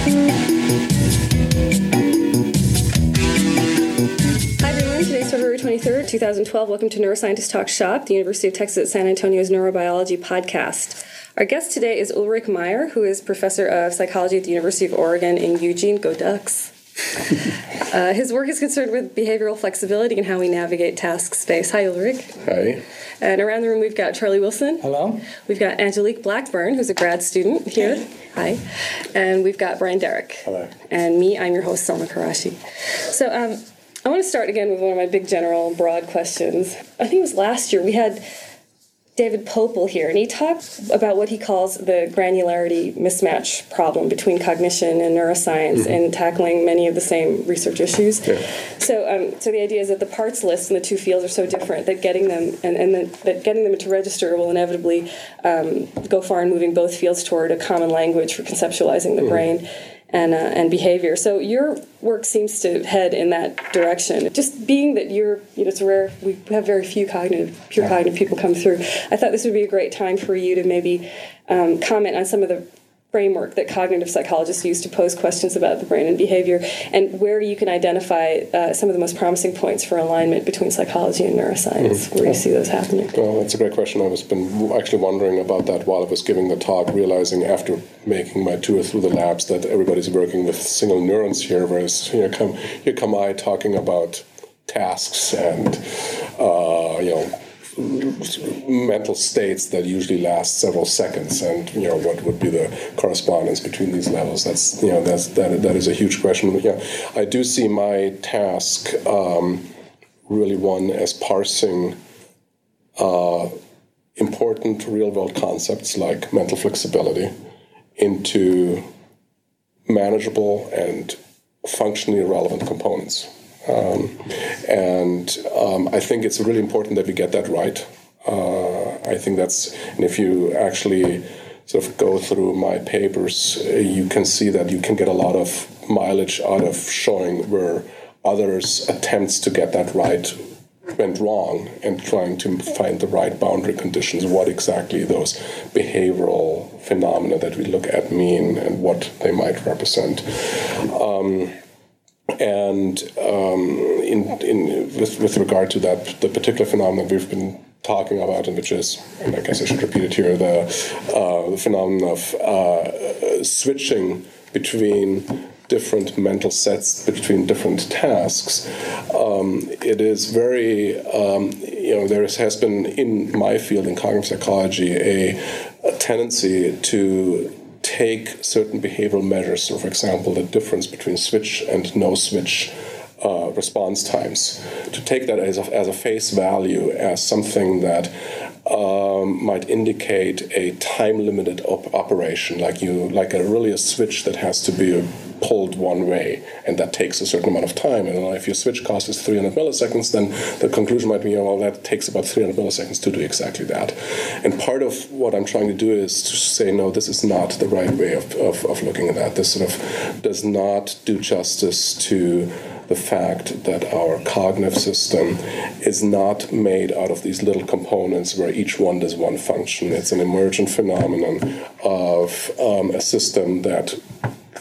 Hi everyone, today's February 23rd, 2012. Welcome to Neuroscientist Talk Shop, the University of Texas at San Antonio's neurobiology podcast. Our guest today is Ulrich Mayr, who is professor of psychology at the University of Oregon in Eugene. Go Ducks. uh, his work is concerned with behavioral flexibility and how we navigate task space. Hi, Ulrich. Hi. And around the room, we've got Charlie Wilson. Hello. We've got Angelique Blackburn, who's a grad student here. Hi. And we've got Brian Derrick. Hello. And me, I'm your host, Selma Karashi. So um, I want to start again with one of my big, general, broad questions. I think it was last year we had David Poeppel here, and he talks about what he calls the granularity mismatch problem between cognition and neuroscience Mm-hmm. and tackling many of the same research issues. Yeah. So, um, so the idea is that the parts list in the two fields are so different that getting them and, and that, that getting them to register will inevitably um, go far in moving both fields toward a common language for conceptualizing the brain and uh, and behavior. So your work seems to head in that direction. Just being that you're, you know, it's rare we have very few cognitive, pure cognitive people come through. I thought this would be a great time for you to maybe um, comment on some of the framework that cognitive psychologists use to pose questions about the brain and behavior, and where you can identify uh, some of the most promising points for alignment between psychology and neuroscience, where you see those happening. Well, that's a great question. I was been actually wondering about that while I was giving the talk, realizing after making my tour through the labs that everybody's working with single neurons here, whereas here come here come I talking about tasks and uh, you know mental states that usually last several seconds and you know what would be the correspondence between these levels? That's you know that's that, that is a huge question. Yeah i do see my task um, really one as parsing uh, important real world concepts like mental flexibility into manageable and functionally relevant components um, and um, I think it's really important that we get that right. Uh, I think that's, and if you actually sort of go through my papers, uh, you can see that you can get a lot of mileage out of showing where others' attempts to get that right went wrong and trying to find the right boundary conditions, what exactly those behavioral phenomena that we look at mean and what they might represent. Um, and um, in, in with, with regard to that the particular phenomenon we've been talking about, and which is, and I guess I should repeat it here, the, uh, the phenomenon of uh, switching between different mental sets between different tasks. Um, it is very, um, you know, there has been in my field in cognitive psychology a, a tendency to take certain behavioral measures. So, for example, the difference between switch and no switch uh, response times, to take that as a, as a face value, as something that um, might indicate a time limited op- operation, like you like a really a switch that has to be pulled one way, and that takes a certain amount of time. And if your switch cost is 300 milliseconds, then the conclusion might be, well, that takes about 300 milliseconds to do exactly that. And part of what I'm trying to do is to say, no, this is not the right way of, of, of looking at that. This sort of does not do justice to the fact that our cognitive system is not made out of these little components where each one does one function. It's an emergent phenomenon of um, a system that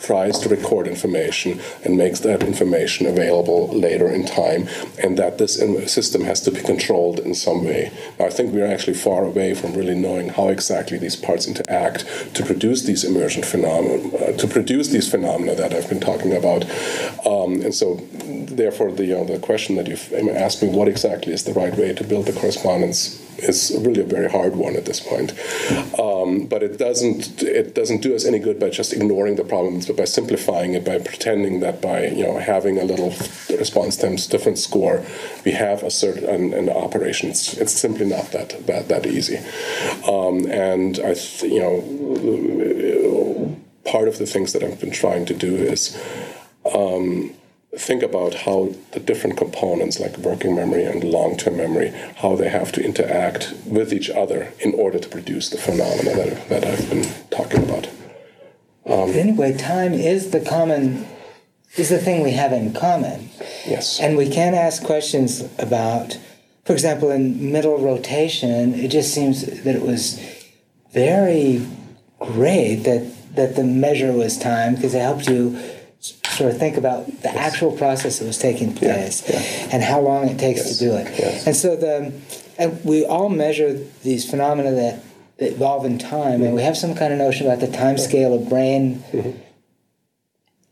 tries to record information and makes that information available later in time, and that this system has to be controlled in some way. I think we're actually far away from really knowing how exactly these parts interact to produce these emergent phenomena, uh, to produce these phenomena that I've been talking about. Um, and so, therefore, the, know, the question that you've asked me, what exactly is the right way to build the correspondence, is really a very hard one at this point. Um, but it doesn't it doesn't do us any good by just ignoring the problems, but by simplifying it, by pretending that by you know having a little response times different score, we have a certain an, an operation. It's, it's simply not that that that easy. Um, and I th- you know part of the things that I've been trying to do is. Um, think about how the different components like working memory and long-term memory how they have to interact with each other in order to produce the phenomena that, that i've been talking about. Um, anyway time is the common is the thing we have in common. Yes. And we can ask questions about for example in mental rotation it just seems that it was very great that that the measure was time because it helped you sort of think about the actual process that was taking place Yeah, yeah. and how long it takes Yes, to do it. yes. And so the and we all measure these phenomena that, that evolve in time, and we have some kind of notion about the time scale of brain mm-hmm.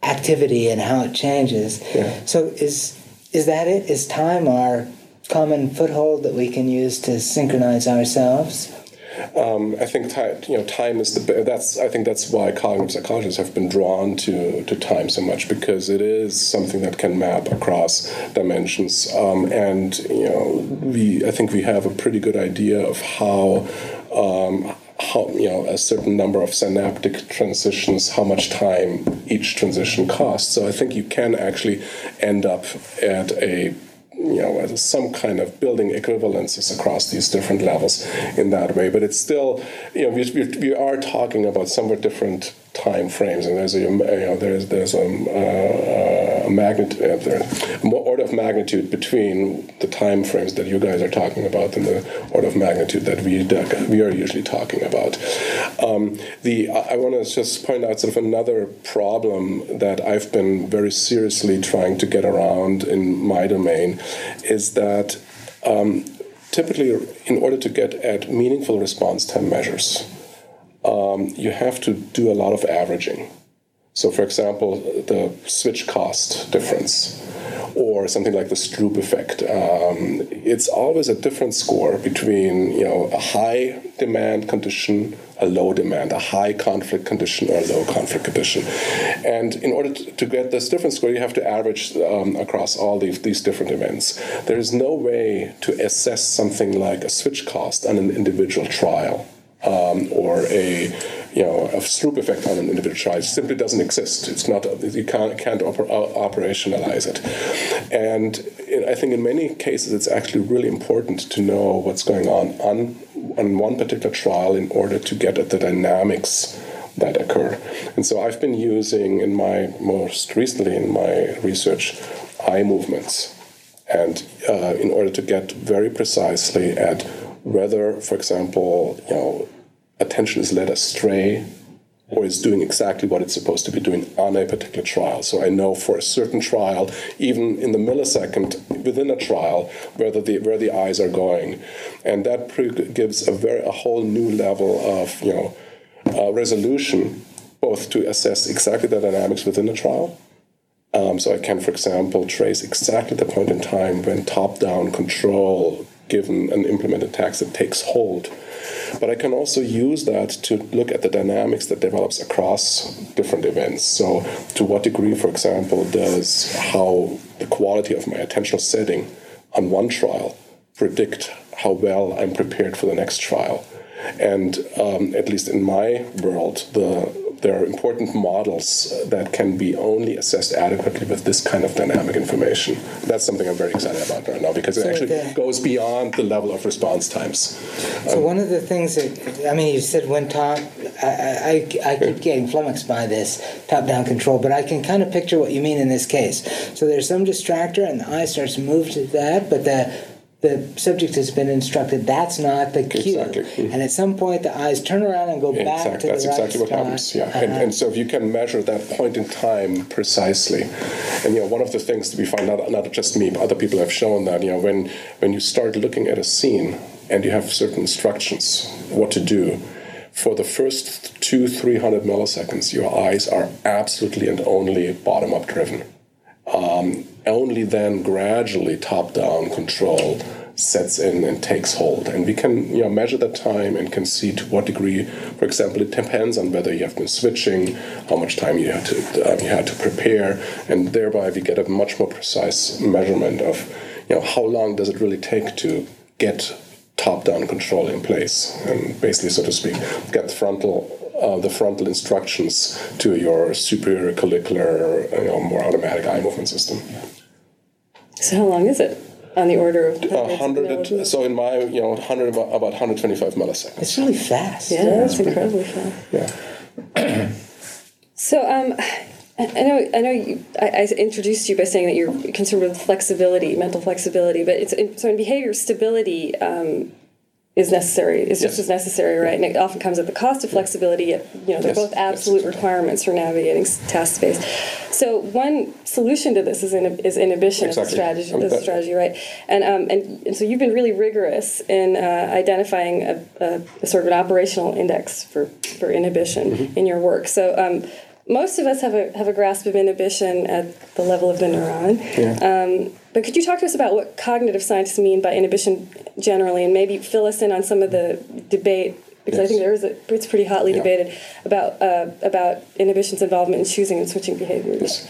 activity and how it changes. Yeah. So is is that it? Is time our common foothold that we can use to synchronize ourselves? Um, I think time, you know, time is the that's. I think that's why cognitive psychologists have been drawn to to time so much because it is something that can map across dimensions. Um, and you know, we I think we have a pretty good idea of how. Um, how you know a certain number of synaptic transitions, how much time each transition costs. So I think you can actually end up at a you know, some kind of building equivalences across these different levels in that way. But it's still, you know, we, we are talking about somewhat different time frames, and there's a, you know, there's there's a, uh, a magnitude, uh, more order of magnitude between the time frames that you guys are talking about and the order of magnitude that we we are usually talking about. Um, the I, I want to just point out sort of another problem that I've been very seriously trying to get around in my domain is that um, typically, in order to get at meaningful response time measures, um, you have to do a lot of averaging. So, for example, the switch cost difference, or something like the Stroop effect. Um, it's always a different score between you know a high demand condition, a low demand, a high conflict condition, or a low conflict condition. And in order to, get this different score, you have to average um, across all these, these different events. There is no way to assess something like a switch cost on an individual trial um, or a you know a Stroop effect on an individual trial. Simply doesn't exist. It's not you can't can't oper- operationalize it, and I think in many cases it's actually really important to know what's going on on on one particular trial in order to get at the dynamics that occur. And so I've been using in my most recently in my research eye movements, and uh, in order to get very precisely at whether, for example, you know, attention is led astray or is doing exactly what it's supposed to be doing on a particular trial. So I know for a certain trial, even in the millisecond within a trial, whether the where the eyes are going, and that pre- gives a very a whole new level of you know uh, resolution, both to assess exactly the dynamics within a trial. Um, so I can, for example, trace exactly the point in time when top-down control given an implemented tax that takes hold. But I can also use that to look at the dynamics that develops across different events. So, to what degree, for example, does how the quality of my attentional setting on one trial predict how well I'm prepared for the next trial? And um, at least in my world, the there are important models uh, that can be only assessed adequately with this kind of dynamic information. That's something I'm very excited about right now because it So actually the- goes beyond the level of response times. So um, one of the things that I mean, you said when top, I, I, I keep getting flummoxed by this top-down control, but I can kind of picture what you mean in this case. So there's some distractor, and the eye starts to move to that, but the the subject has been instructed that's not the cue, Exactly. Mhm. and at some point the eyes turn around and go back Exactly. to That's the right exactly what spot. happens. Yeah. And, Uh-huh. and so if you can measure that point in time precisely, and you know, one of the things that we find out, not just me, but other people have shown that you know, when when you start looking at a scene and you have certain instructions what to do. For the first two, three hundred milliseconds, your eyes are absolutely and only bottom up driven. Um, only then, gradually, top down control sets in and takes hold. And we can you know, measure that time and can see to what degree, for example, it depends on whether you have been switching, how much time you had to, uh, you had to prepare, and thereby we get a much more precise measurement of you know, how long does it really take to get top-down control in place and basically, so to speak, get frontal uh, the frontal instructions to your superior collicular, you know, more automatic eye movement system. So how long is it? On the order of A hundreds of hundred. So in my, you know, hundred about, about 125 milliseconds. It's really fast. Yeah, that's incredibly fast. Yeah. So, um, I I know, I know. You, I, I introduced you by saying that you're concerned with flexibility, mental flexibility, but it's in, so in behavior stability. Um, is necessary is just as necessary, right? And it often comes at the cost of flexibility. Yet, you know, they're Yes, both absolute exactly. requirements for navigating task space. So one solution to this is, in, is inhibition as a Exactly. strategy. Um, as strategy, right? And, um, and and so you've been really rigorous in uh, identifying a, a, a sort of an operational index for for inhibition Mm-hmm. in your work. So. Um, most of us have a have a grasp of inhibition at the level of the neuron. Um, but could you talk to us about what cognitive scientists mean by inhibition generally, and maybe fill us in on some of the debate? Because I think there is a, it's pretty hotly Yeah. debated about uh, about inhibition's involvement in choosing and switching behaviors.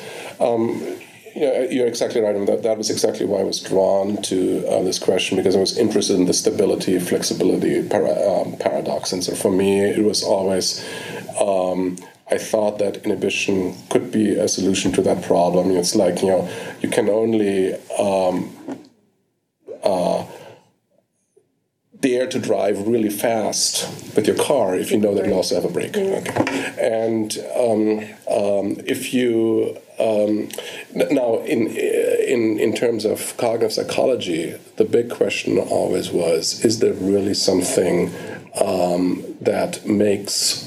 Yeah, you're exactly right. And that, that was exactly why I was drawn to uh, this question because I was interested in the stability, flexibility para- um, paradox. And so for me, it was always, um, I thought that inhibition could be a solution to that problem. It's like, you know, you can only um, uh, dare to drive really fast with your car if you know that you also have a brake. Okay. And um, um, if you um, now in in in terms of cognitive psychology, the big question always was: Is there really something um, that makes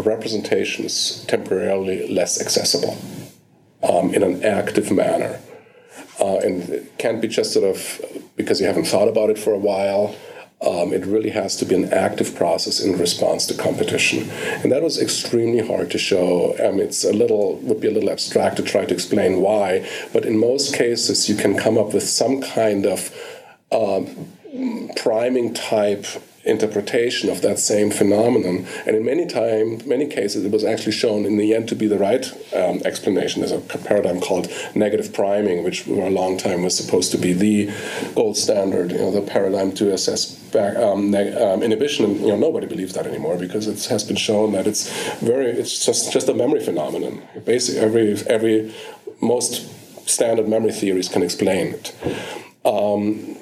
representations temporarily less accessible um, in an active manner? Uh, and it can't be just sort of because you haven't thought about it for a while. Um, it really has to be an active process in response to competition, and that was extremely hard to show. Um, it's a little would be a little abstract to try to explain why, but in most cases you can come up with some kind of um, priming type interpretation of that same phenomenon. And in many time, many cases, it was actually shown in the end to be the right um, explanation. There's a paradigm called negative priming, which for a long time was supposed to be the gold standard, you know, the paradigm to assess back, um, um, inhibition. And, you know, nobody believes that anymore because it has been shown that it's very, it's just just a memory phenomenon. Basically, every every most standard memory theories can explain it. Um,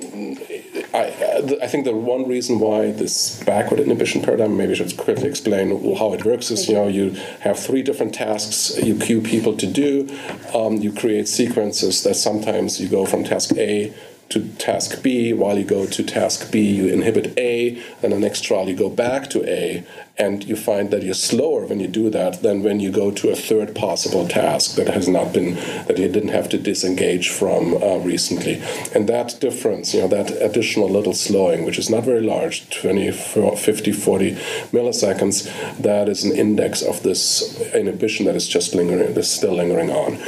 I, I think the one reason why this backward inhibition paradigm, maybe I should quickly explain how it works, is you know you have three different tasks you cue people to do. Um, you create sequences that sometimes you go from task A to task B. While you go to task B, you inhibit A. Then the next trial, you go back to A, and you find that you're slower when you do that than when you go to a third possible task that has not been that you didn't have to disengage from uh, recently. And that difference, you know, that additional little slowing, which is not very large, 20, 50, 40 milliseconds, that is an index of this inhibition that is just lingering, that's still lingering on.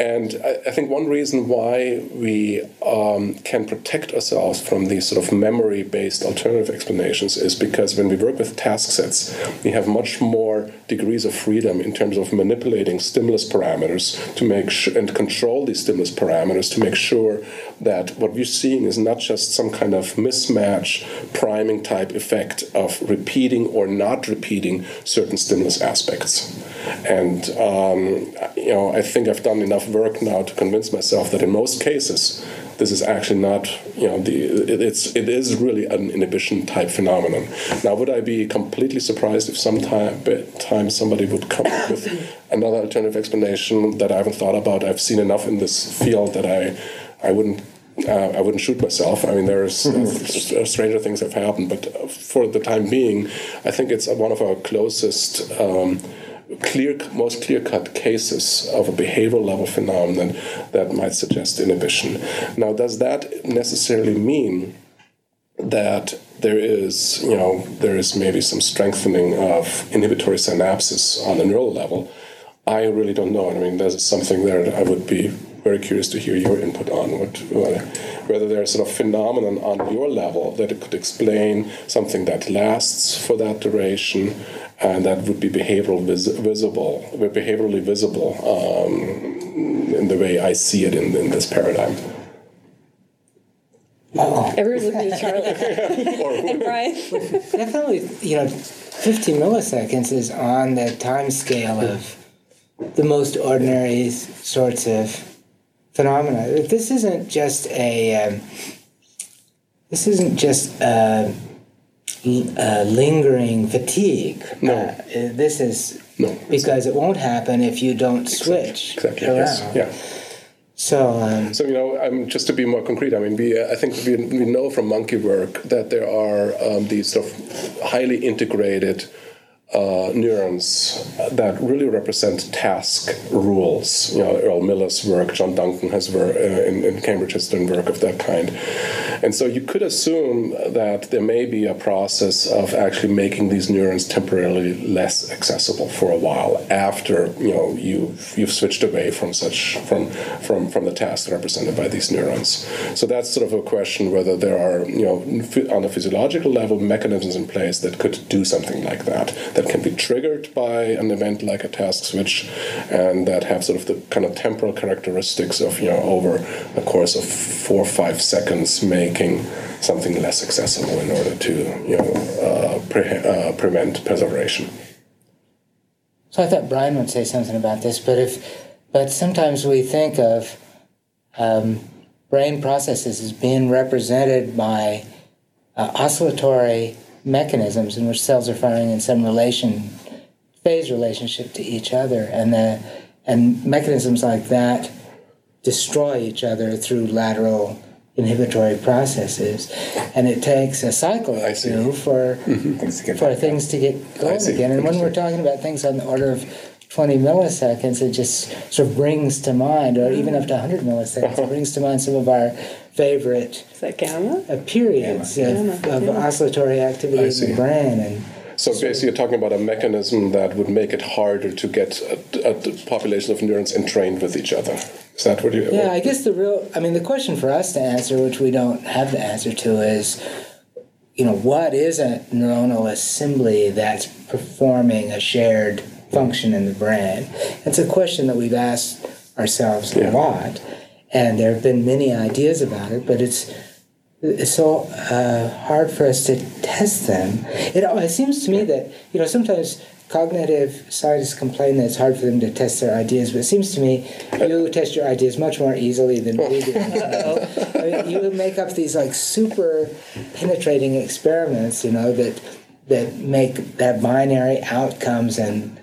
And I, I think one reason why we um, can protect ourselves from these sort of memory based alternative explanations is because when we work with task sets, we have much more degrees of freedom in terms of manipulating stimulus parameters to make sure and control these stimulus parameters to make sure that what we're seeing is not just some kind of mismatch priming type effect of repeating or not repeating certain stimulus aspects. And um, you know, I think I've done enough work now to convince myself that in most cases, this is actually not, you know, the it, it's it is really an inhibition type phenomenon. Now, would I be completely surprised if sometime time somebody would come up with another alternative explanation that I haven't thought about? I've seen enough in this field that I I wouldn't uh, I wouldn't shoot myself. I mean, there's uh, stranger things have happened, but for the time being, I think it's one of our closest. Um, clear, most clear-cut cases of a behavioral level phenomenon that might suggest inhibition. Now, does that necessarily mean that there is, you know, there is maybe some strengthening of inhibitory synapses on a neural level? I really don't know. I mean, there's something there that I would be very curious to hear your input on what, whether there's sort of phenomenon on your level that it could explain something that lasts for that duration and that would be behavioral vis- visible, behaviorally visible um, in the way I see it in, in this paradigm. Oh, Everyone's looking at Charlie and Brian. definitely. You know, 50 milliseconds is on the time scale of the most ordinary sorts of phenomena. This isn't just a. Um, this isn't just a, a lingering fatigue. No. Uh, this is No. because it won't happen if you don't switch Exactly. Yes. Yeah. So, um, So you know, um, just to be more concrete, I mean, we I think we, we know from monkey work that there are um, these sort of highly integrated uh, neurons that really represent task rules. You know, Earl Miller's work, John Duncan has work uh, in, in Cambridge has done work of that kind, and so you could assume that there may be a process of actually making these neurons temporarily less accessible for a while after you know you've you've switched away from such from from from the task represented by these neurons. So that's sort of a question whether there are you know on a physiological level mechanisms in place that could do something like that that can be triggered by an event like a task switch, and that have sort of the kind of temporal characteristics of you know over a course of four or five seconds making something less accessible in order to you know uh, pre- uh, prevent perseveration. so I thought Brian would say something about this, but if, but sometimes we think of um, brain processes as being represented by uh, oscillatory mechanisms in which cells are firing in some relation, phase relationship to each other, and the and mechanisms like that destroy each other through lateral inhibitory processes, and it takes a cycle or I see. two for Things to get for things to get going again. And when we're talking about things on the order of 20 milliseconds, it just sort of brings to mind, or even up to 100 milliseconds, it brings to mind some of our favorite Is that gamma? uh, periods Gamma, of, of gamma. oscillatory activity in the brain. And So basically, you're talking about a mechanism that would make it harder to get a, a population of neurons entrained with each other. Is that what you? yeah, I guess the real, I mean, the question for us to answer, which we don't have the answer to, is you know, what is a neuronal assembly that's performing a shared function in the brain? It's a question that we've asked ourselves a lot, and there have been many ideas about it, but it's it's so uh, hard for us to test them. It, it seems to me that you know sometimes cognitive scientists complain that it's hard for them to test their ideas, but it seems to me you test your ideas much more easily than we do. I mean, you make up these like super penetrating experiments, you know, that that make that binary outcomes and.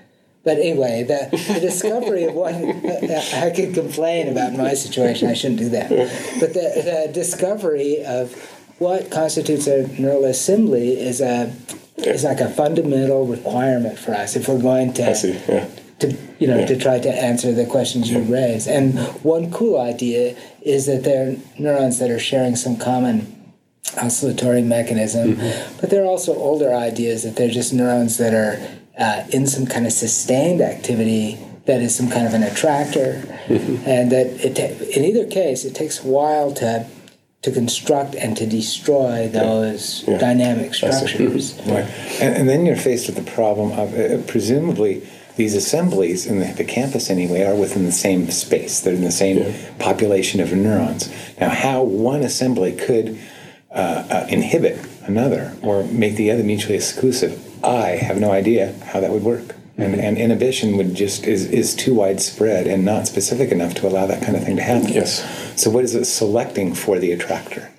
But anyway, the, the discovery of what I could complain about my situation. I shouldn't do that. But the, the discovery of what constitutes a neural assembly is a is like a fundamental requirement for us if we're going to see. Yeah. to you know to try to answer the questions you raise. And one cool idea is that there are neurons that are sharing some common oscillatory mechanism, mm-hmm. but there are also older ideas that they're just neurons that are uh, in some kind of sustained activity that is some kind of an attractor, and that it ta- in either case it takes a while to to construct and to destroy those Yeah. dynamic structures. Right. And, and then you're faced with the problem of uh, presumably these assemblies in the hippocampus anyway are within the same space. They're in the same Yeah. population of neurons. Now, how one assembly could uh, uh, inhibit another or make the other mutually exclusive, I have no idea how that would work. And, mm-hmm. and inhibition would just is, is too widespread and not specific enough to allow that kind of thing to happen. Yes. So what is it selecting for the attractor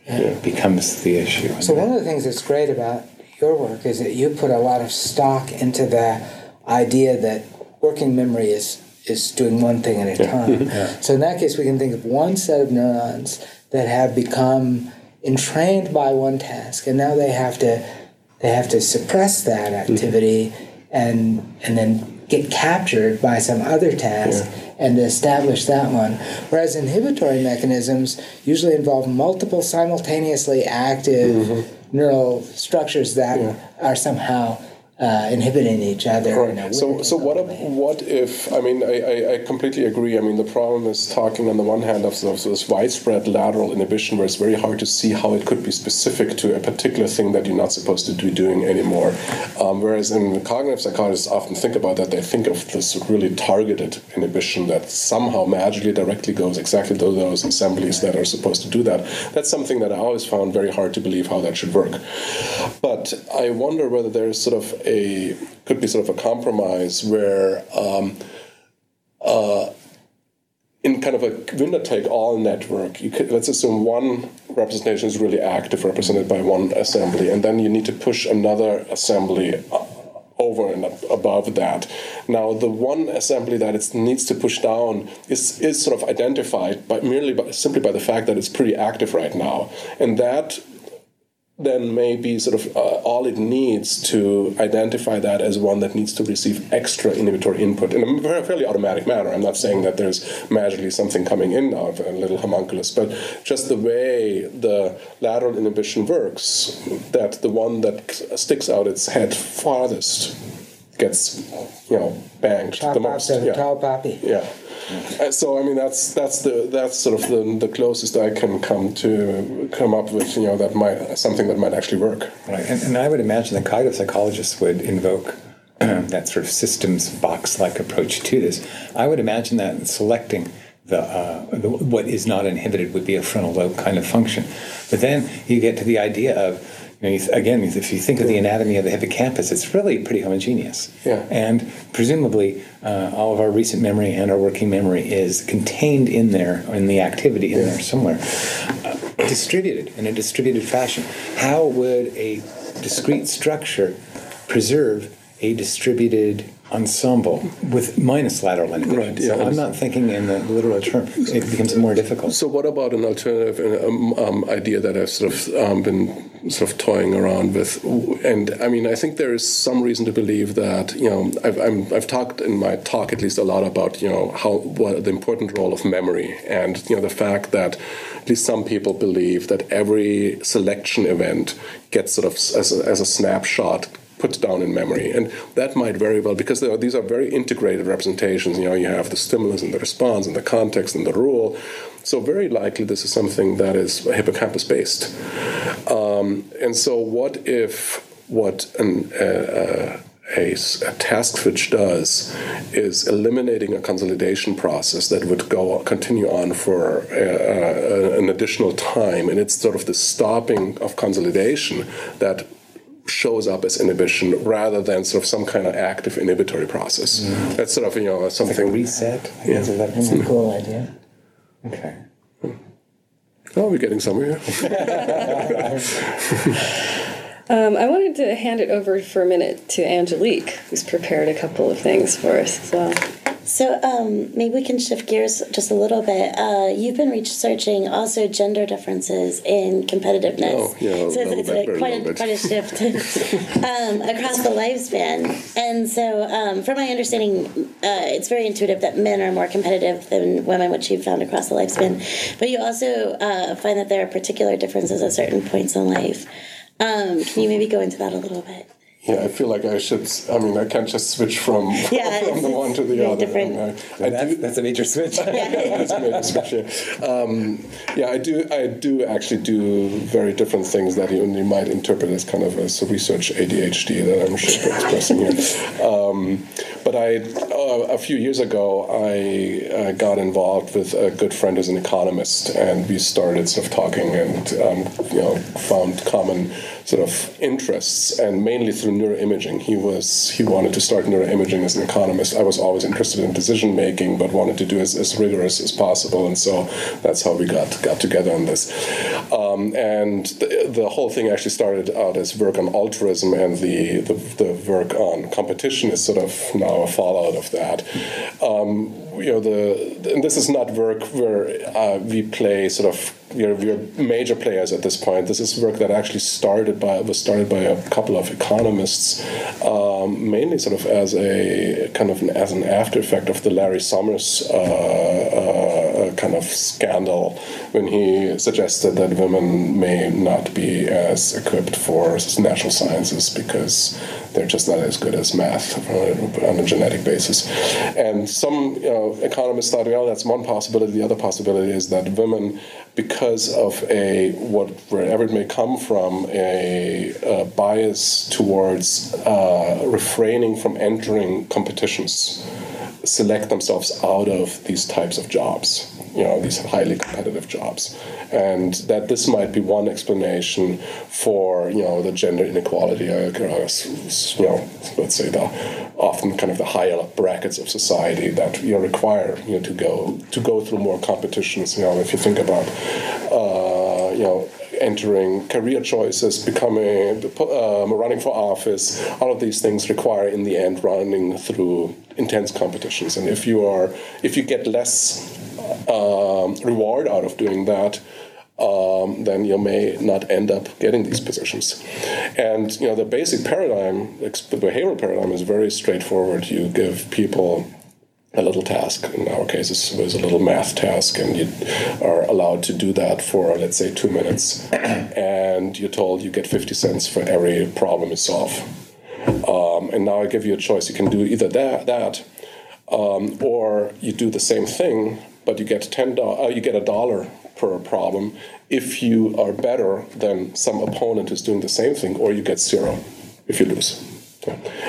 becomes the issue. So one of the things that's great about your work is that you put a lot of stock into the idea that working memory is is doing one thing at a time. Mm-hmm. So in that case, we can think of one set of neurons that have become entrained by one task, and now they have to they have to suppress that mm-hmm. activity and and then get captured by some other task and establish that one. Whereas inhibitory mechanisms usually involve multiple simultaneously active mm-hmm. neural structures that are somehow uh, inhibiting each other. in Right. So, so what? If, what if? I mean, I, I, I completely agree. I mean, the problem is talking on the one hand of, of this widespread lateral inhibition, where it's very hard to see how it could be specific to a particular thing that you're not supposed to be doing anymore. Um, whereas in cognitive psychologists often think about that. They think of this really targeted inhibition that somehow magically directly goes exactly to those assemblies that are supposed to do that. That's something that I always found very hard to believe how that should work. But I wonder whether there is sort of a could be sort of a compromise where um, uh, in kind of a winner take all network, you could, let's assume one representation is really active, represented by one assembly, and then you need to push another assembly uh, over and above that. Now, the one assembly that it needs to push down is, is sort of identified by merely by, simply by the fact that it's pretty active right now, and that then maybe sort of uh, all it needs to identify that as one that needs to receive extra inhibitory input in a fairly automatic manner. I'm not saying that there's magically something coming in now of a little homunculus, but just the way the lateral inhibition works, that the one that sticks out its head farthest gets, you know, banged Chop the most. yeah. tall poppy. Yeah. So I mean that's that's the that's sort of the, the closest I can come to come up with you know that might something that might actually work. Right, and, and I would imagine the cognitive psychologists would invoke that sort of systems box-like approach to this. I would imagine that selecting the, uh, the what is not inhibited would be a frontal lobe kind of function. But then you get to the idea of you know, you th- again, if you think of the anatomy of the hippocampus, it's really pretty homogeneous. Yeah. And presumably, uh, all of our recent memory and our working memory is contained in there, in the activity in there somewhere, uh, distributed in a distributed fashion. How would a discrete structure preserve a distributed ensemble with minus lateral inhibition? Right, yeah, so I'm not thinking in the literal term. It becomes more difficult. So what about an alternative um, um, idea that I've sort of um, been sort of toying around with? And I mean, I think there is some reason to believe that you know I've I'm, I've talked in my talk at least a lot about you know how what the important role of memory and you know the fact that at least some people believe that every selection event gets sort of as a, as a snapshot put down in memory. And that might very well, because are, these are very integrated representations. You know, you have the stimulus and the response and the context and the rule. So very likely this is something that is hippocampus based. Um, and so what if what an, uh, a, a, task switch does is eliminating a consolidation process that would go continue on for uh, an additional time, and it's sort of the stopping of consolidation that shows up as inhibition rather than sort of some kind of active inhibitory process. Mm. That's sort of you know something like reset. I yeah, that's a cool idea. Okay. Oh, we're getting somewhere. um, I wanted to hand it over for a minute to Angelique, who's prepared a couple of things for us as well. So um, maybe we can shift gears just a little bit. Uh, you've been researching also gender differences in competitiveness. Oh, yeah, so it's, a, quite, a, quite a shift um, across the lifespan. And so, um, from my understanding, uh, it's very intuitive that men are more competitive than women, which you've found across the lifespan. But you also uh, find that there are particular differences at certain points in life. Um, can you maybe go into that a little bit? Yeah, I feel like I should. I mean, I can't just switch from, yeah, from the one to the other. Different. I, I that's, do, that's, a major switch. that's a major switch. Yeah. Um, yeah, I do. I do actually do very different things that you, you might interpret as kind of a research ADHD that I'm expressing here. Um, but I, a few years ago, I uh, got involved with a good friend who's an economist, and we started sort of talking and um, you know found common sort of interests, and mainly through neuroimaging. He was he wanted to start neuroimaging as an economist. I was always interested in decision making, but wanted to do as, as rigorous as possible, and so that's how we got got together on this. Um, and the, the, whole thing actually started out as work on altruism, and the, the, the work on competition is sort of now a fallout of that. Um, you know the and this is not work where uh, we play sort of we're, we're major players at this point. This is work that actually started by was started by a couple of economists, um, mainly sort of as a kind of an, as an after effect of the Larry Summers uh, uh, kind of scandal when he suggested that women may not be as equipped for natural sciences because they're just not as good as math on a genetic basis. And some you know, economists thought, well, that's one possibility. The other possibility is that women, because of a what wherever it may come from, a, a bias towards uh, refraining from entering competitions, select themselves out of these types of jobs you know these highly competitive jobs, and that this might be one explanation for you know the gender inequality. You know, let's say the often kind of the higher brackets of society that you know, require you know to go to go through more competitions. You know, if you think about uh, you know entering career choices, becoming um, running for office. All of these things require, in the end, running through intense competitions. And if you are, if you get less um, reward out of doing that, um, then you may not end up getting these positions. And you know the basic paradigm, the behavioral paradigm, is very straightforward. You give people a little task. In our case, it was a little math task, and you are allowed to do that for let's say two minutes, and you're told you get 50 cents for every problem you solve. Um, and now I give you a choice. You can do either that, that, um, or you do the same thing, but you get ten uh, you get a dollar per problem if you are better than some opponent who's doing the same thing, or you get zero if you lose.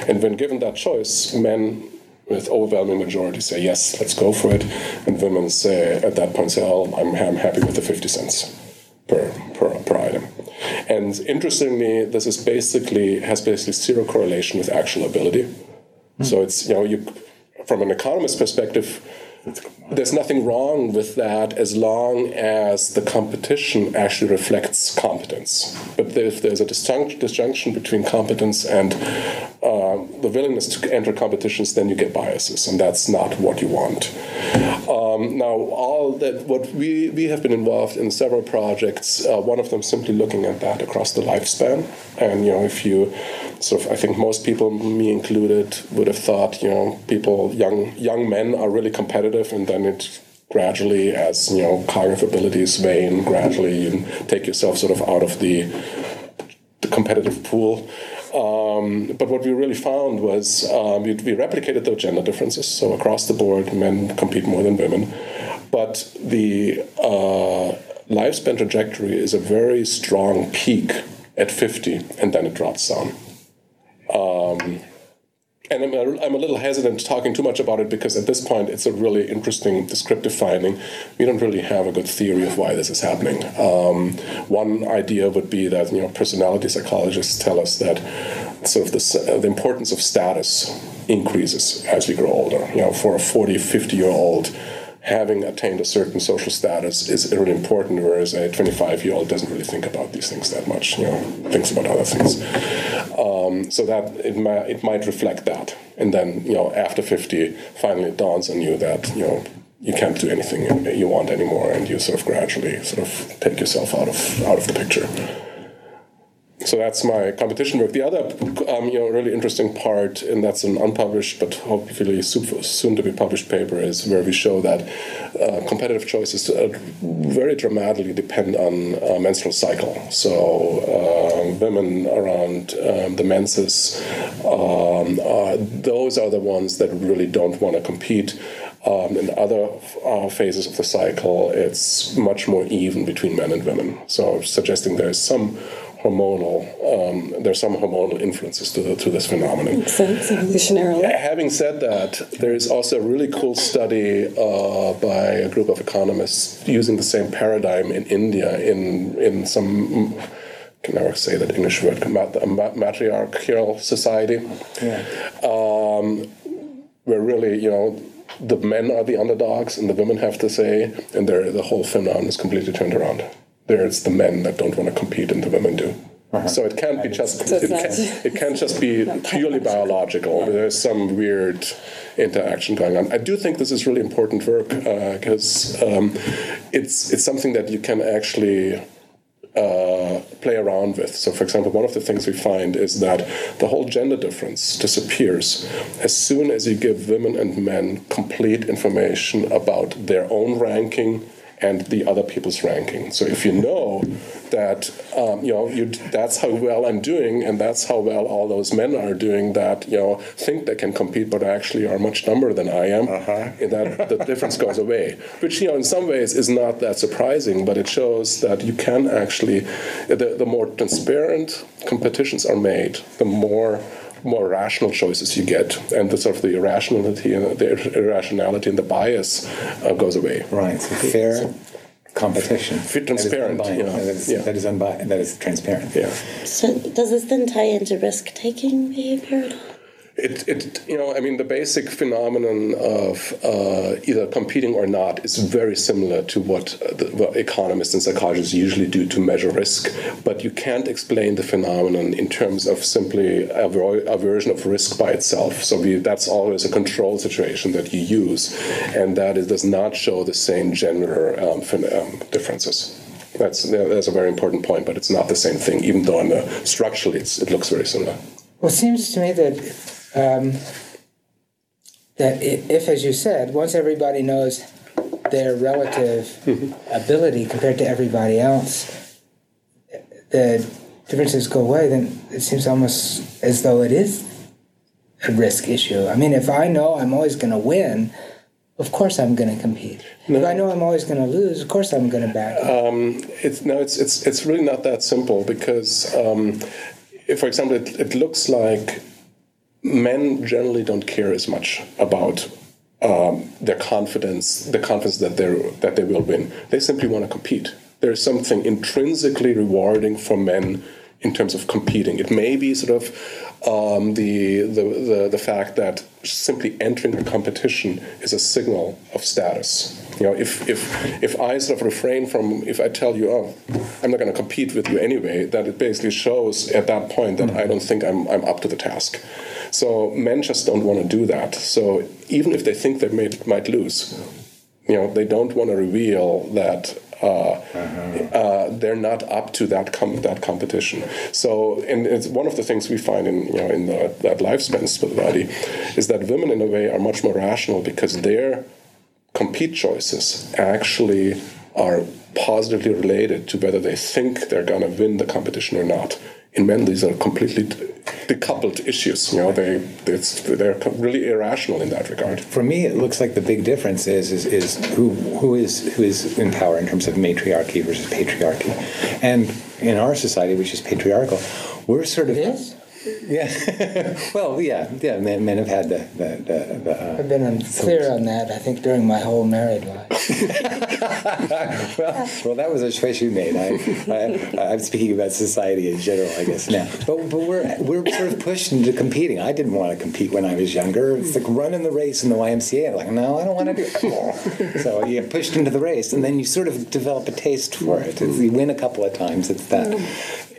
And when given that choice, men with overwhelming majority say yes, let's go for it, and women say at that point say, oh, I'm, I'm happy with the 50 cents per, per, per item. And interestingly, this is basically has basically zero correlation with actual ability. Mm. So it's you know you from an economist perspective there's nothing wrong with that as long as the competition actually reflects competence. But if there's a disjunction between competence and uh, the willingness to enter competitions, then you get biases, and that's not what you want. Um, now, all that what we we have been involved in several projects. Uh, one of them simply looking at that across the lifespan, and you know if you sort of I think most people, me included, would have thought you know people young young men are really competitive, and then it gradually as you know cognitive abilities wane, gradually you take yourself sort of out of the the competitive pool. Um, but what we really found was um, we, we, replicated the gender differences. So across the board, men compete more than women. But the uh, lifespan trajectory is a very strong peak at 50, and then it drops down. Um, and I'm a, I'm a little hesitant talking too much about it because at this point it's a really interesting descriptive finding. We don't really have a good theory of why this is happening. Um, one idea would be that you know personality psychologists tell us that sort of the, the importance of status increases as we grow older. You know, for a 40, 50 year old, having attained a certain social status is really important, whereas a 25 year old doesn't really think about these things that much, you know, thinks about other things. Um, so that it, might, it might reflect that. And then, you know, after 50, finally it dawns on you that, you know, you can't do anything you want anymore, and you sort of gradually sort of take yourself out of out of the picture so that's my competition work. The other, um, you know, really interesting part, and that's an unpublished but hopefully soon to be published paper, is where we show that uh, competitive choices uh, very dramatically depend on uh, menstrual cycle. So women around um, the menses, um, those are the ones that really don't want to compete. Um, in other uh, phases of the cycle, it's much more even between men and women. So suggesting there is some hormonal. Um, there's some hormonal influences to, the, to this phenomenon. Makes sense, evolutionarily. Having said that, there is also a really cool study uh, by a group of economists using the same paradigm in India in in some. Can never say that English word, about matriarchal society. Yeah. Um, where really, you know, the men are the underdogs and the women have to say, and the whole phenomenon is completely turned around there's the men that don't want to compete and the women do. Uh-huh. So it can't be just so it, can, it can't just be purely biological. There's some weird interaction going on. I do think this is really important work because uh, um, it's it's something that you can actually uh, play around with. So, for example, one of the things we find is that the whole gender difference disappears as soon as you give women and men complete information about their own ranking and the other people's ranking. So if you know that um, you know you, that's how well I'm doing, and that's how well all those men are doing that you know think they can compete, but actually are much dumber than I am, uh-huh. that the difference goes away. Which you know in some ways is not that surprising, but it shows that you can actually the, the more transparent competitions are made, the more more rational choices you get, and the sort of the irrationality and the irrationality and the bias uh, goes away. Right. So fair so, competition. Fit transparent. That is, you know, that is, yeah. that is unbiased. That is transparent. Yeah. So does this then tie into risk taking behavior at all? It, it, you know, I mean, the basic phenomenon of uh, either competing or not is very similar to what, the, what economists and psychologists usually do to measure risk. But you can't explain the phenomenon in terms of simply aver- aversion of risk by itself. So we, that's always a control situation that you use, and that it does not show the same general um, um, differences. That's, that's a very important point, but it's not the same thing, even though on the, structurally it looks very similar. Well, it seems to me that um, that if, as you said, once everybody knows their relative mm-hmm. ability compared to everybody else, the differences go away, then it seems almost as though it is a risk issue. I mean, if I know I'm always going to win, of course I'm going to compete. No. If I know I'm always going to lose, of course I'm going to back. Um, it's no, it's it's it's really not that simple because, um, if, for example, it, it looks like men generally don't care as much about um, their confidence, the confidence that they that they will win. They simply want to compete. There is something intrinsically rewarding for men in terms of competing. It may be sort of um, the, the, the the fact that simply entering a competition is a signal of status. You know, if if if I sort of refrain from, if I tell you, oh, I'm not going to compete with you anyway, that it basically shows at that point that I don't think I'm I'm up to the task. So men just don't want to do that. So even if they think they may, might lose, you know, they don't want to reveal that uh, uh-huh. uh, they're not up to that com- that competition. So, and it's one of the things we find in you know in the, that lifespan study is that women in a way are much more rational because their compete choices actually are positively related to whether they think they're going to win the competition or not in men, these are completely decoupled issues. You know, they they're really irrational in that regard. For me, it looks like the big difference is is, is who who is who is in power in terms of matriarchy versus patriarchy, and in our society, which is patriarchal, we're sort of. It is? Yeah. well, yeah, yeah. Men, men have had the. the, the, the uh, I've been unclear on that. I think during my whole married life. well, well, that was a choice you made. I, I, am speaking about society in general, I guess now. But, but we're we're sort of pushed into competing. I didn't want to compete when I was younger. It's like running the race in the YMCA. I'm like, no, I don't want to do it. so you get pushed into the race, and then you sort of develop a taste for it. It's, you win a couple of times. It's that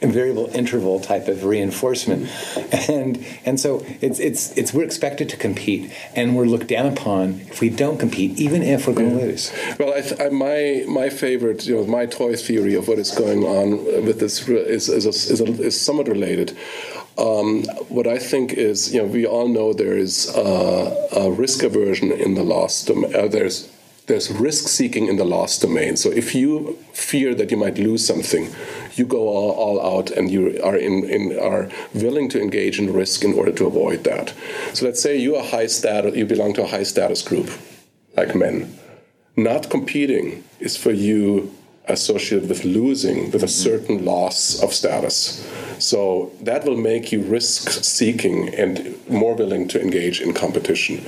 variable interval type of reinforcement, and and so it's it's it's we're expected to compete, and we're looked down upon if we don't compete, even if we're going to lose. Well, I th- I, my my favorite, you know, my toy theory of what is going on with this is is, a, is, a, is somewhat related. Um, what I think is, you know, we all know there is uh, a risk aversion in the lost. Uh, there's there's risk seeking in the loss domain. So if you fear that you might lose something, you go all, all out and you are in, in, are willing to engage in risk in order to avoid that. So let's say you are high status, you belong to a high status group, like men. Not competing is for you associated with losing, with a certain loss of status. So that will make you risk seeking and more willing to engage in competition.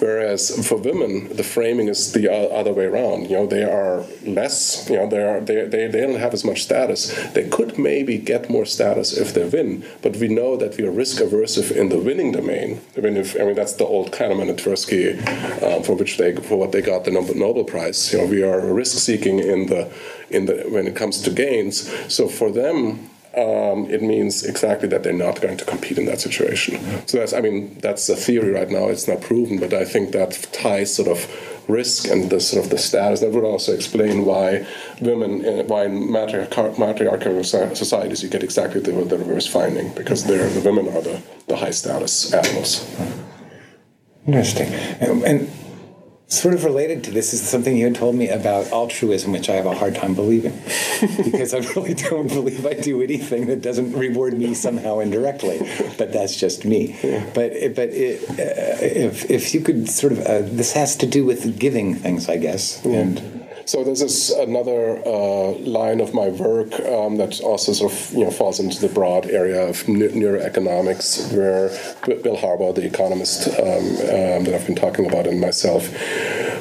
Whereas for women, the framing is the other way around. You know, they are less, you know, they, are, they, they, they don't have as much status. They could maybe get more status if they win, but we know that we are risk aversive in the winning domain. I mean, if, I mean that's the old Kahneman and Tversky um, for which they for what they got the Nobel Prize. You know, we are risk seeking in the in the when it comes to gains. So for them, um, it means exactly that they're not going to compete in that situation. So that's, I mean, that's a theory right now. It's not proven, but I think that ties sort of risk and the sort of the status. That would also explain why women, uh, why in matriarchal societies you get exactly the, the reverse finding because the women are the, the high status animals. Interesting. And, and Sort of related to this is something you had told me about altruism, which I have a hard time believing, because I really don't believe I do anything that doesn't reward me somehow indirectly. But that's just me. Yeah. But but it, uh, if if you could sort of uh, this has to do with giving things, I guess, yeah. and so this is another uh, line of my work um, that also sort of you know falls into the broad area of neuroeconomics, where Bill Harbaugh, the economist um, um, that I've been talking about, and myself,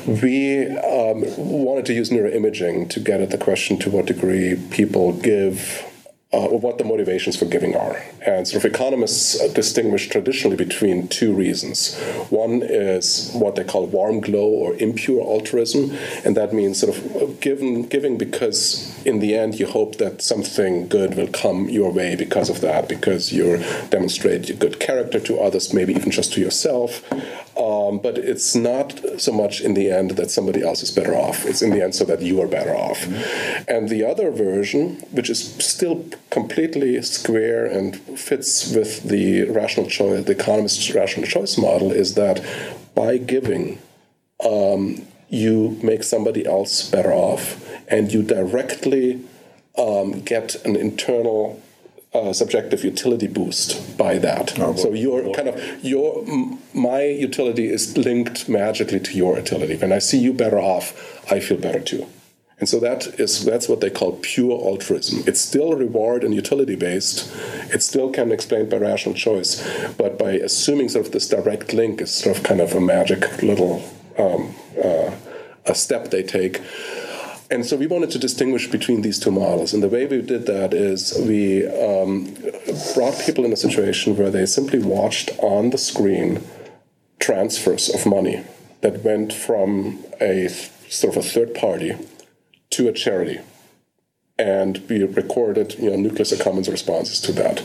we um, wanted to use neuroimaging to get at the question to what degree people give uh, what the motivations for giving are. And sort of economists uh, distinguish traditionally between two reasons. One is what they call warm glow or impure altruism, and that means sort of given, giving because in the end you hope that something good will come your way because of that, because you demonstrate good character to others, maybe even just to yourself. Um, but it's not so much in the end that somebody else is better off. It's in the end so that you are better off. Mm-hmm. And the other version, which is still completely square and fits with the rational choice, the economist's rational choice model, is that by giving, um, you make somebody else better off, and you directly um, get an internal uh, subjective utility boost by that. Oh, so your kind of your my utility is linked magically to your utility. When I see you better off, I feel better too. And so that is that's what they call pure altruism. It's still reward and utility based. It still can be explained by rational choice, but by assuming sort of this direct link is sort of kind of a magic little um, uh, a step they take. And so we wanted to distinguish between these two models. And the way we did that is we um, brought people in a situation where they simply watched on the screen transfers of money that went from a sort of a third party to a charity and we recorded you know nucleus accumbens responses to that.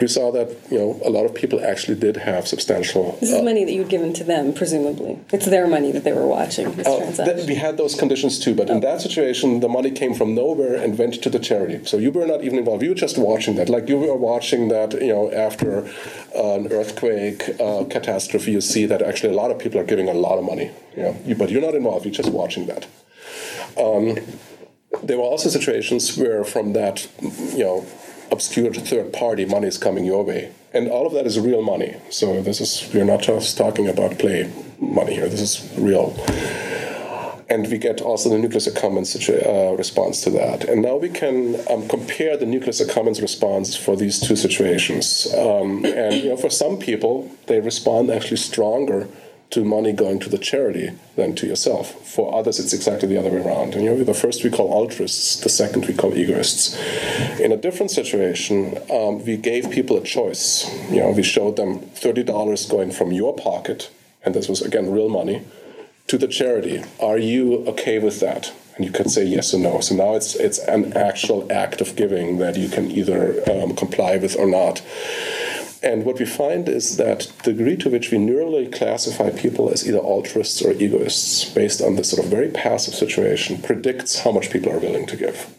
We saw that you know a lot of people actually did have substantial. This is uh, money that you'd given to them, presumably. It's their money that they were watching. Uh, transaction. we had those conditions too, but oh. in that situation, the money came from nowhere and went to the charity. So you were not even involved. You were just watching that, like you were watching that. You know, after an earthquake uh, catastrophe, you see that actually a lot of people are giving a lot of money. You know, you, but you're not involved. You're just watching that. Um, there were also situations where from that, you know, obscure third party money is coming your way. And all of that is real money. So this is, we're not just talking about play money here, this is real. And we get also the nucleus accumbens uh, response to that. And now we can um, compare the nucleus accumbens response for these two situations. Um, and you know, for some people, they respond actually stronger to money going to the charity than to yourself. For others, it's exactly the other way around. And you know, the first we call altruists, the second we call egoists. In a different situation, um, we gave people a choice. You know, we showed them thirty dollars going from your pocket, and this was again real money, to the charity. Are you okay with that? And you could say yes or no. So now it's it's an actual act of giving that you can either um, comply with or not. And what we find is that the degree to which we neurally classify people as either altruists or egoists, based on this sort of very passive situation, predicts how much people are willing to give.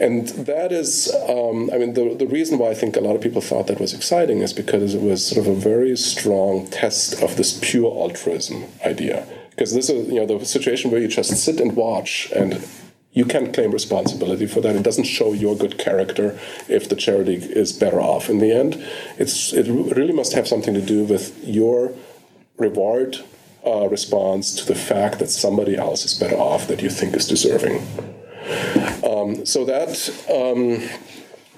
And that is, um, I mean, the, the reason why I think a lot of people thought that was exciting is because it was sort of a very strong test of this pure altruism idea. Because this is, you know, the situation where you just sit and watch and you can't claim responsibility for that. It doesn't show your good character if the charity is better off. In the end, it's it really must have something to do with your reward uh, response to the fact that somebody else is better off that you think is deserving. Um, so that. Um,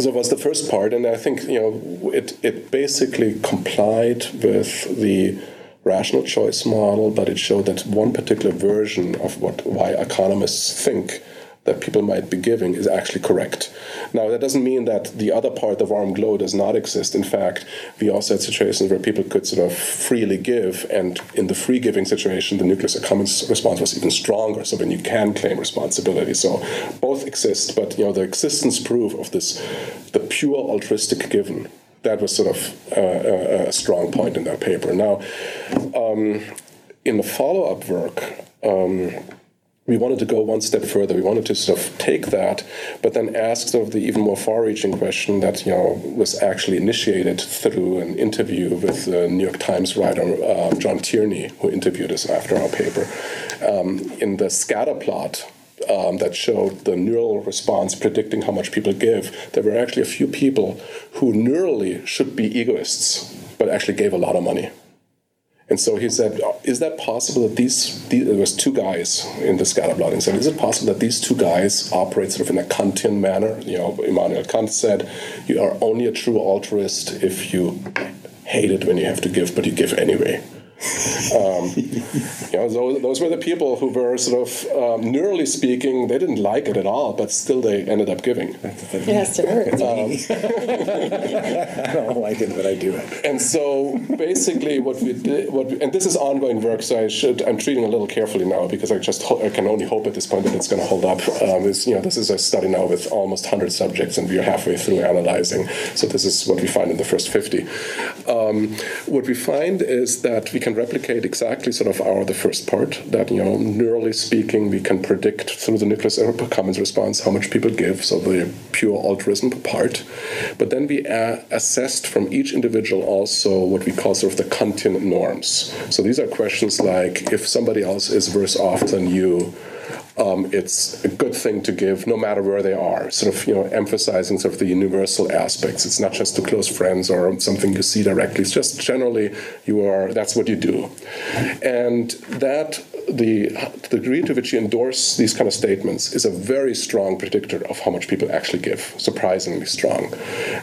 so was the first part, and I think you know it. It basically complied with the rational choice model, but it showed that one particular version of what why economists think that people might be giving is actually correct. Now, that doesn't mean that the other part, the warm glow, does not exist. In fact, we also had situations where people could sort of freely give, and in the free giving situation, the nucleus accumbens response was even stronger. So when you can claim responsibility. So both exist, but you know the existence proof of this, the pure altruistic given, that was sort of uh, a, a, strong point in that paper. Now, um, in the follow-up work. Um, we wanted to go one step further. We wanted to sort of take that, but then ask sort of the even more far-reaching question that you know was actually initiated through an interview with the New York Times writer uh, John Tierney, who interviewed us after our paper. Um, in the scatter plot um, that showed the neural response predicting how much people give, there were actually a few people who neurally should be egoists, but actually gave a lot of money. And so he said, "Is that possible that these, these there was two guys in the scatterplot?" And said, "Is it possible that these two guys operate sort of in a Kantian manner?" You know, Immanuel Kant said, "You are only a true altruist if you hate it when you have to give, but you give anyway." Um, you You know, those, those were the people who were sort of, um, neurally speaking, they didn't like it at all, but still they ended up giving. It has to hurt. I don't like it, but I do it. And so basically, what we did, what we, and this is ongoing work, so I should I'm treating a little carefully now because I just ho- I can only hope at this point that it's going to hold up. Um, is you know this is a study now with almost 100 subjects, and we are halfway through analyzing. So this is what we find in the first 50. Um, what we find is that we can replicate exactly sort of our the first part that you know neurally speaking we can predict through the nucleus accumbens response how much people give, so the pure altruism part. But then we uh, assessed from each individual also what we call sort of the Kantian norms. So these are questions like if somebody else is worse off than you, um, it's a good thing to give no matter where they are, sort of, you know, emphasizing sort of the universal aspects. It's not just to close friends or something you see directly. It's just generally you are, that's what you do. And that, the, the degree to which you endorse these kind of statements is a very strong predictor of how much people actually give, surprisingly strong.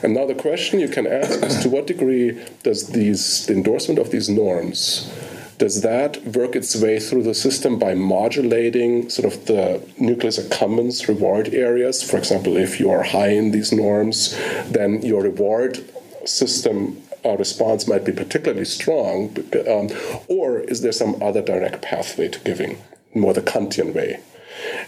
And now the question you can ask is to what degree does these, the endorsement of these norms does that work its way through the system by modulating sort of the nucleus accumbens reward areas? For example, if you are high in these norms, then your reward system uh, response might be particularly strong. Um, or is there some other direct pathway to giving, more the Kantian way?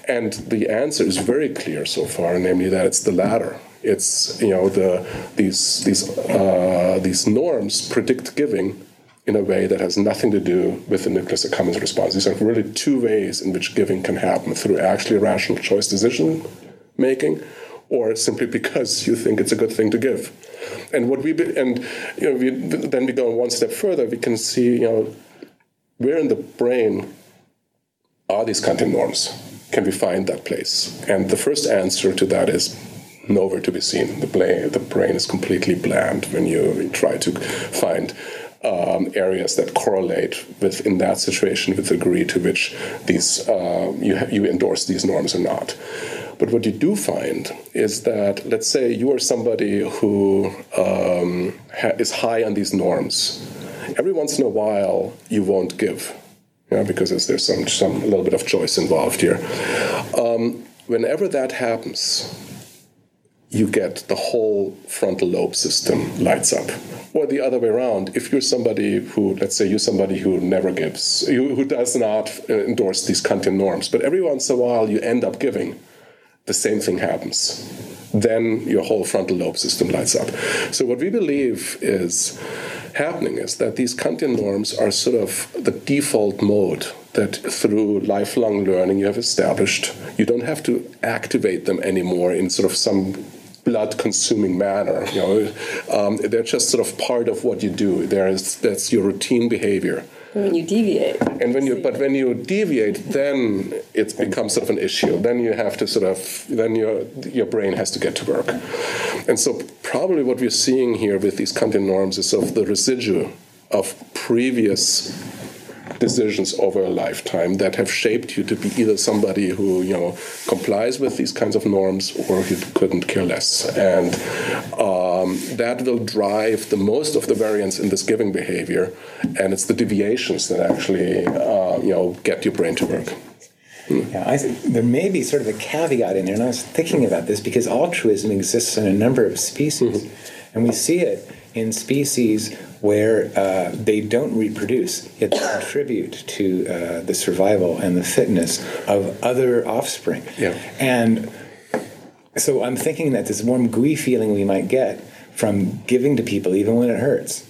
And the answer is very clear so far, namely that it's the latter. It's you know the these these uh, these norms predict giving in a way that has nothing to do with the nucleus accumbens response. These are really two ways in which giving can happen through actually rational choice decision making or simply because you think it's a good thing to give. And what we and you know we, then we go one step further. We can see you know where in the brain are these Kantian norms? Can we find that place? And the first answer to that is nowhere to be seen. The brain, the brain is completely bland when you try to find um, areas that correlate with in that situation with the degree to which these uh, you you endorse these norms or not. But what you do find is that let's say you are somebody who um, is high on these norms. Every once in a while, you won't give, yeah, because there's some some little bit of choice involved here. Um, whenever that happens, you get the whole frontal lobe system lights up. Or the other way around, if you're somebody who, let's say you're somebody who never gives, who does not uh, endorse these Kantian norms, but every once in a while you end up giving, the same thing happens. Then your whole frontal lobe system lights up. So what we believe is happening is that these Kantian norms are sort of the default mode that through lifelong learning you have established. You don't have to activate them anymore in sort of some blood consuming manner. You know, um, they're just sort of part of what you do. There is that's your routine behavior. When you deviate. And when you, but when you deviate, then it becomes sort of an issue. Then you have to sort of, then your your brain has to get to work. And so probably what we're seeing here with these Kantian norms is sort of the residue of previous decisions over a lifetime that have shaped you to be either somebody who you know complies with these kinds of norms or who couldn't care less. And um, that will drive the most of the variance in this giving behavior and it's the deviations that actually uh, you know get your brain to work. Yeah, I think there may be sort of a caveat in there, and I was thinking about this because altruism exists in a number of species, mm-hmm. and we see it in species where uh, they don't reproduce, yet they contribute to uh, the survival and the fitness of other offspring. Yeah. And so I'm thinking that this warm, gooey feeling we might get from giving to people, even when it hurts,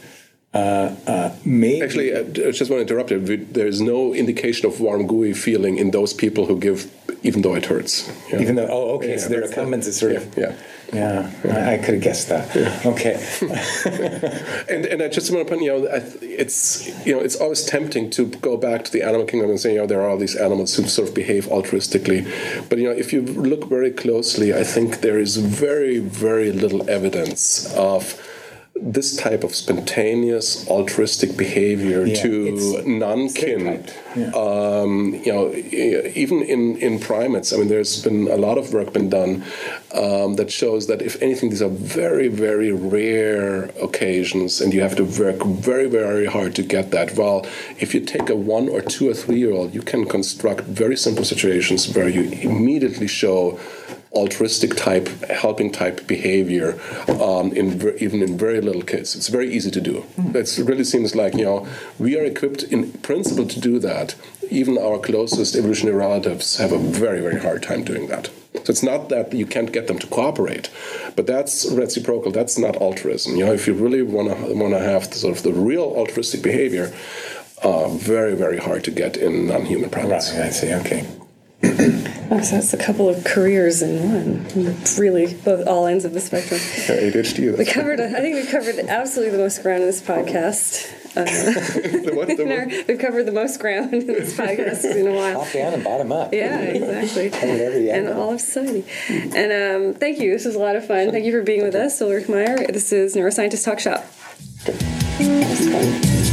uh, uh, maybe. Actually, I just want to interrupt you. There's no indication of warm, gooey feeling in those people who give, even though it hurts. Yeah. Even though, oh, okay, yeah, so their accumbens is sort yeah, of. Yeah. Yeah, I, I could have guessed that. Okay. and and I just want to point, you know, it's you know, it's always tempting to go back to the animal kingdom and say, you know, there are all these animals who sort of behave altruistically, but you know, if you look very closely, I think there is very very little evidence of this type of spontaneous altruistic behavior Yeah, to non-kin yeah. um, you know, even in, in primates, I mean, there's been a lot of work been done um, that shows that if anything, these are very, very rare occasions, and you have to work very, very hard to get that. While if you take a one or two or three year old, you can construct very simple situations where you immediately show altruistic type, helping type behavior, um, in ver- even in very little kids. It's very easy to do. It really seems like you know we are equipped in principle to do that. Even our closest evolutionary relatives have a very very hard time doing that. So it's not that you can't get them to cooperate, but that's reciprocal. That's not altruism. You know, if you really want to want to have the, sort of the real altruistic behavior, uh, very very hard to get in non-human primates. Right, I see. Okay. Oh, so that's a couple of careers in one. It's really both all ends of the spectrum. ADHD. We covered. I think we covered absolutely the most ground in this podcast. Uh, the what- the our- we've covered the most ground in this podcast in a while. Top down and bottom up. Yeah, exactly. Covered and all of society. And um, thank you. This was a lot of fun. Thank you for being with us, Ulrich Mayr. This is Neuroscientist Talk Shop. That's fun.